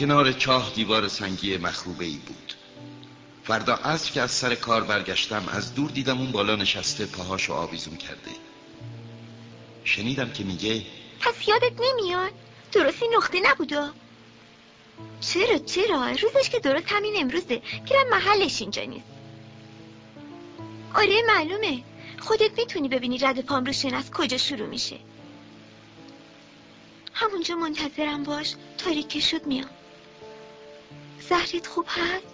کنار چاه دیوار سنگی مخروبه ای بود. فردا عصر که از سر کار برگشتم از دور دیدم اون بالا نشسته پاهاشو آویزون کرده. شنیدم که میگه پس یادت نمیاد؟ درستی نقطه نبودا؟ چرا چرا؟ روزش که درست همین امروزه. گیرم محلش اینجا نیست. آره معلومه. خودت می‌تونی ببینی رد پام رو از کجا شروع میشه. همونجا منتظرم باش. تاریک شد میام زهرت خوب هست؟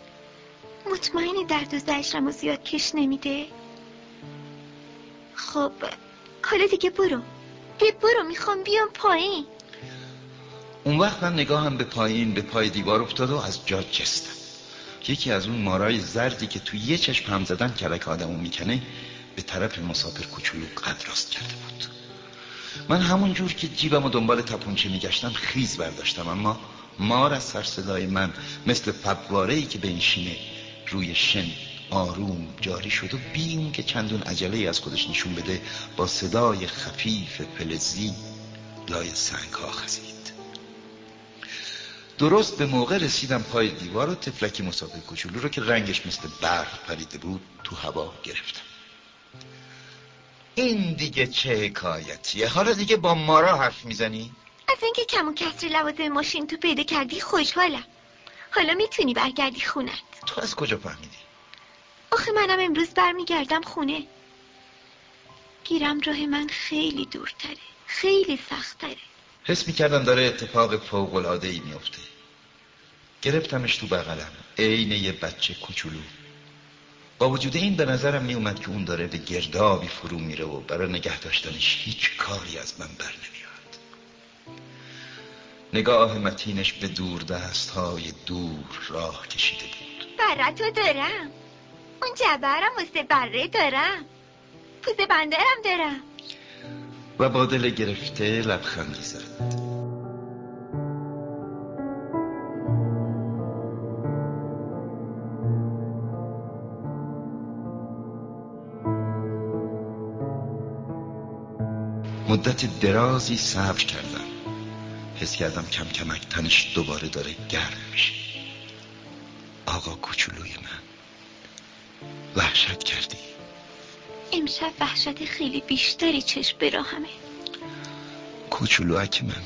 مطمئنی درد و زجرم زیاد کش نمیده؟ خب حالا دیگه برو. بیا برو می‌خوام بیام پایین. اون وقت من نگاهم به پایین به پای دیوار افتاد و از جا جستم یکی از اون مارای زردی که توی یه چشم هم زدن کلک آدمو می‌کنه به طرف مسافر کوچولو قد راست کرده بود. من همون جور که جیبم و دنبال تپونچه میگشتم خیز برداشتم اما مار از سر صدای من مثل فبواره ای که به این شینه روی شن آروم جاری شد و بی که چندون عجله از خودش نشون بده با صدای خفیف فلزی لای سنگ ها خزید. درست به موقع رسیدم پای دیوار و تفلکی مسافر کوچولو رو که رنگش مثل برف پریده بود تو هوا گرفتم. این دیگه چه حکایتیه؟ حالا دیگه با مارا حرف می‌زنی؟ از اینکه کم و کسری لوازم ماشین تو پیدا کردی خوشحالم. حالا می‌تونی برگردی خونت. تو از کجا فهمیدی؟ آخه منم امروز برمیگردم خونه. گیرم راه من خیلی دورتره. خیلی سختره. حس می‌کردم داره اتفاق فوق العاده ای میفته گرفتمش تو بغلم عین یه بچه کوچولو. با وجود این به نظرم میومد که اون داره به گردابی فرو میره و برای نگه داشتنش هیچ کاری از من بر نمیاد نگاه متینش به دور دست های دور راه کشیده بود. برا تو دارم. اون جبرم واسه بره دارم. پوزه بندرم دارم. و با دل گرفته لبخندی زد مدت درازی صبر کردم. حس کردم کم کمک تنش دوباره داره گرم میشه. آقا کوچولوی من وحشت کردی؟ امشب وحشت خیلی بیشتری چشم براهمه کوچولوک من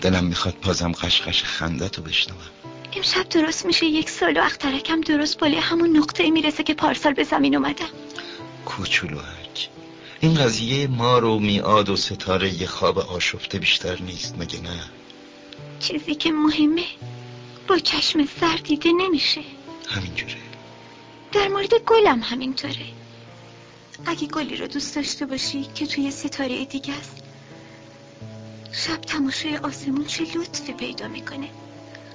دلم می‌خواد پازم قشقش خندتو بشنوم. امشب درست میشه یک سال و اخترکم درست بالی همون نقطه می‌رسه که پارسال به زمین اومدم. کوچولوک. این قضیه ما رو میاد و ستاره یه خواب آشفته بیشتر نیست مگه نه؟ چیزی که مهمه با چشم سر دیده نمیشه. همینجوره. در مورد گلم همینطوره. اگه گلی رو دوست داشته باشی که توی ستاره دیگه است شب تماشای آسمون چه لطفی پیدا می‌کنه.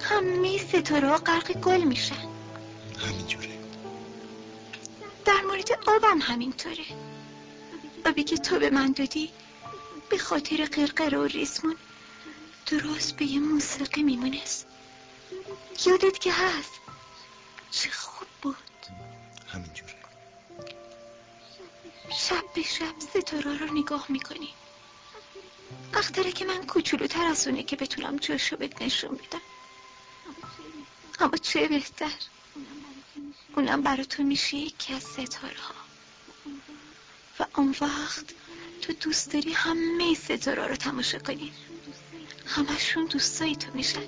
همه ستاره ها غرق گل میشن. همینجوره. در مورد آبم همینطوره. آبی که تو به من دادی؟ به خاطر قرقره و ریسمون. درست به یه موسیقی میمونست. یادت که هست. چه خوب بود. همینجوره. شب به شب ستاره رو نگاه می‌کنی. اختره که من کوچولوتر از اونه که بتونم جوشو بهت نشون بدم اما چه بهتر. اونم برا تو میشه یکی از ستاره ها و اون وقت تو دوست داری همه ستاره رو تماشا کنی. همشون دوستایی تو میشن.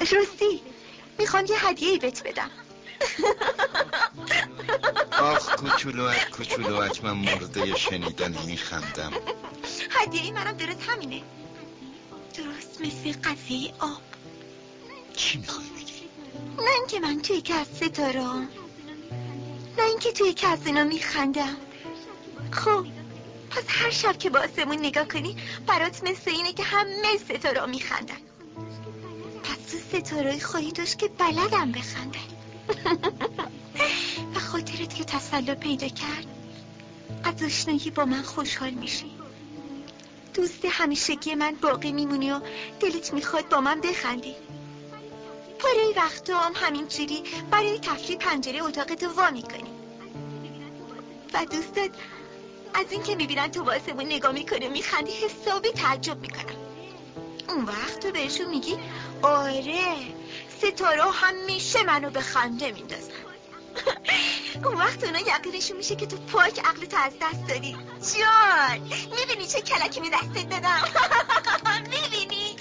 راستی می‌خوام یه هدیه بهت بدم. آخ کوچولوک کوچولوک من مرده شنیدن میخندم. هدیه ای منم درست همینه درست مثل قضیه آب. چی می‌خوای بگی؟ نه اینکه من توی که از ستاره نه اینکه توی اینا میخندم. خب پس هر شب که با آسمون نگاه کنی برات مثل اینه که همه ستاره میخندن. پس تو ستاره خواهی داشت که بلدم بخندن. و خاطرت که تسلا پیدا کرد از آشنایی با من خوشحال میشی. دوست همیشگی من باقی میمونی و دلت می‌خواد با من بخندی. پاره وقتا هم همینجوری برای تفریح پنجره اتاق تو وا می‌کنی. و دوستت از این که می‌بینن تو واسمون نگاه می‌کنه میخندی حسابی تعجب می‌کنم. اون وقت تو بهشون میگی آره ستاره همیشه منو به خنده میندازن. اون وقت اونا یقینشون میشه که تو پاک عقلت از دست داری جان می‌بینی چه کلکی می دستت دادم؟ می‌بینی؟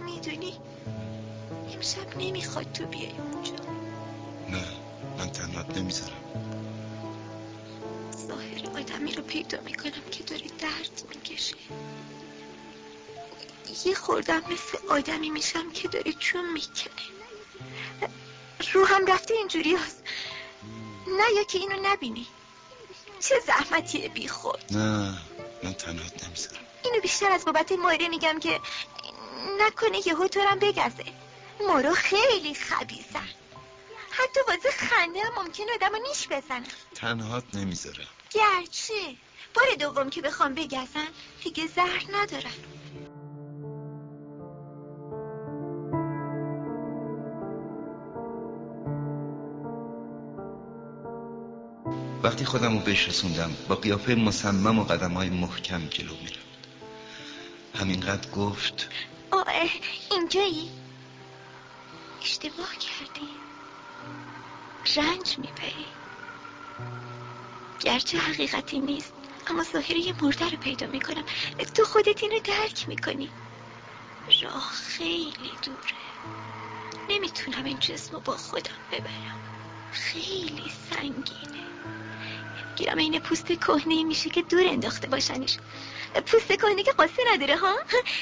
می‌دونی امشب نمی‌خواد تو بیای اونجا. نمی‌ذارم. ظاهر آدمی رو پیدا می‌کنم که داره درد می‌کشه یه خوردم مثل آدمی میشم که داره چون می‌کنه رو هم رفته اینجوری هست. نه یا که اینو نبینی. چه زحمتیه بی خود نه من تنهات نمی‌ذارم. اینو بیشتر از بابت مایره میگم که نکنه یهو تو هم بگزه مارو خیلی خبیزن حتی واسه خنده هم ممکن آدم نیش بزنن تنهات نمی‌ذارم گرچه. بار دوم که بخوام بگزن دیگه زهر ندارن وقتی خودم رو بهش رسوندم با قیافه مصمم و قدم های محکم جلو میرم همینقدر گفت آه اینجایی؟ اشتباه کردی. رنج می‌بری. گرچه حقیقتی نیست اما ظاهر یه مرده رو پیدا می‌کنم. تو خودت اینو درک می‌کنی. راه خیلی دوره. نمی‌تونم این جسم رو با خودم ببرم. خیلی سنگینه. گیرم این پوست کهنه میشه که دور انداخته باشنش. پوست کهنه که قصه نداره ها؟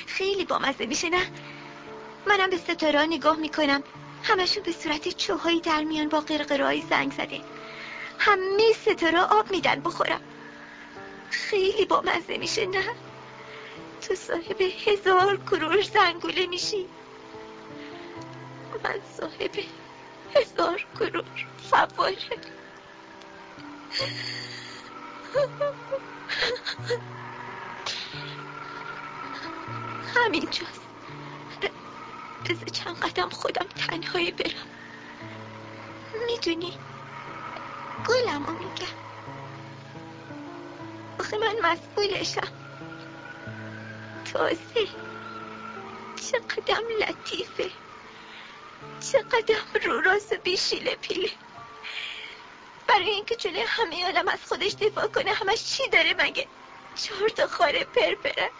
خیلی بامزه میشه نه؟ منم به ستاره نگاه می‌کنم. همشون به صورت چوهایی در میان با قرقرهای زنگ زده. همه ستاره آب میدن بخورم. خیلی بامزه میشه نه؟ تو صاحب هزار کرور زنگوله میشی. من صاحب هزار کرور فواره. همینجاست. بذار چند قدم خودم تنهایی برم. می‌دونی گلم رو میگم. آخه من مسئولشم. تازه چقدر لطیفه. چقدر رو راست بیشیله پیله. برای اینکه جلوی همه عالم از خودش دفاع کنه همش چی داره مگه؟ چهار تا خاره پرپره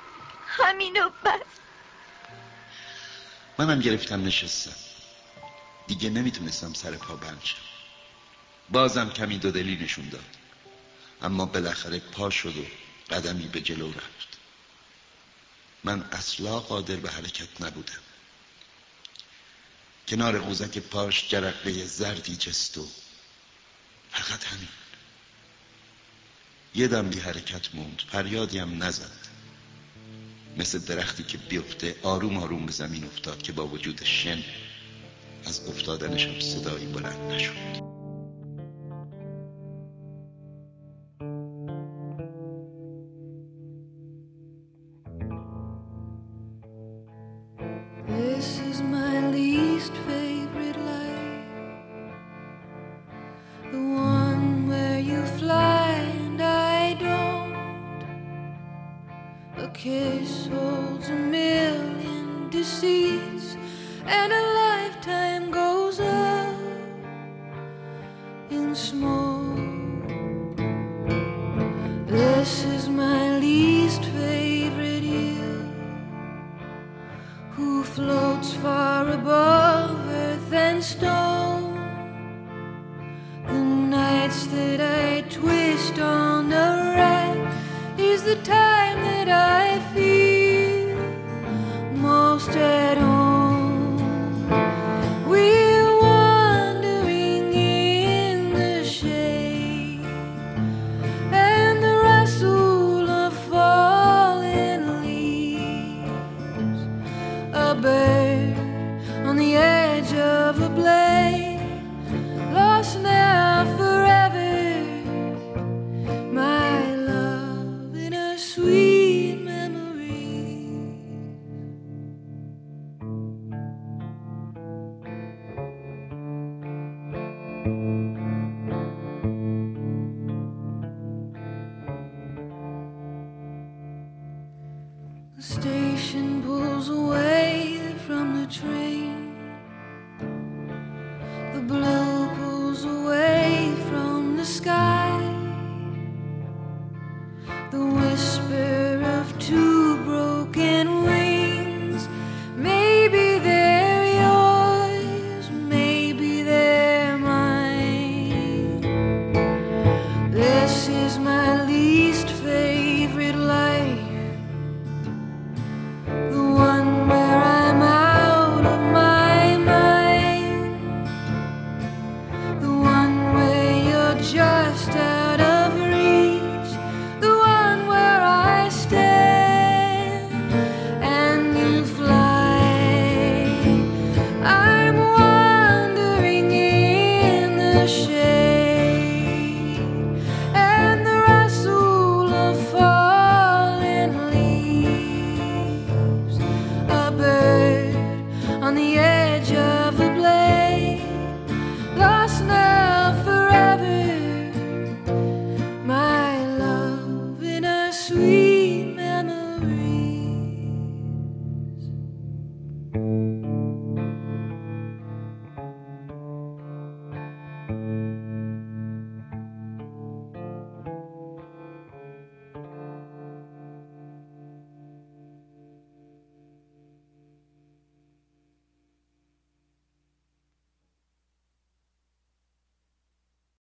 همینو بس. منم گرفتم نشستم. دیگه نمی‌تونستم سر پا بند بازم کمی دودلی نشون داد. اما بالاخره پا شد و قدمی به جلو رفت. من اصلا قادر به حرکت نبودم. کنار قوزک پاش جرقه زردی جست و فقط همین. یه دم بی حرکت موند. فریادی هم نزد. مثل درختی که بیفته آروم آروم به زمین افتاد که با وجود شن از افتادنشم صدایی بلند نشد. kiss holds a million deceits, and a lifetime goes up in smoke. This is my least favorite eel, who floats far above earth and stone. The nights that I twist on the rack is the time that I.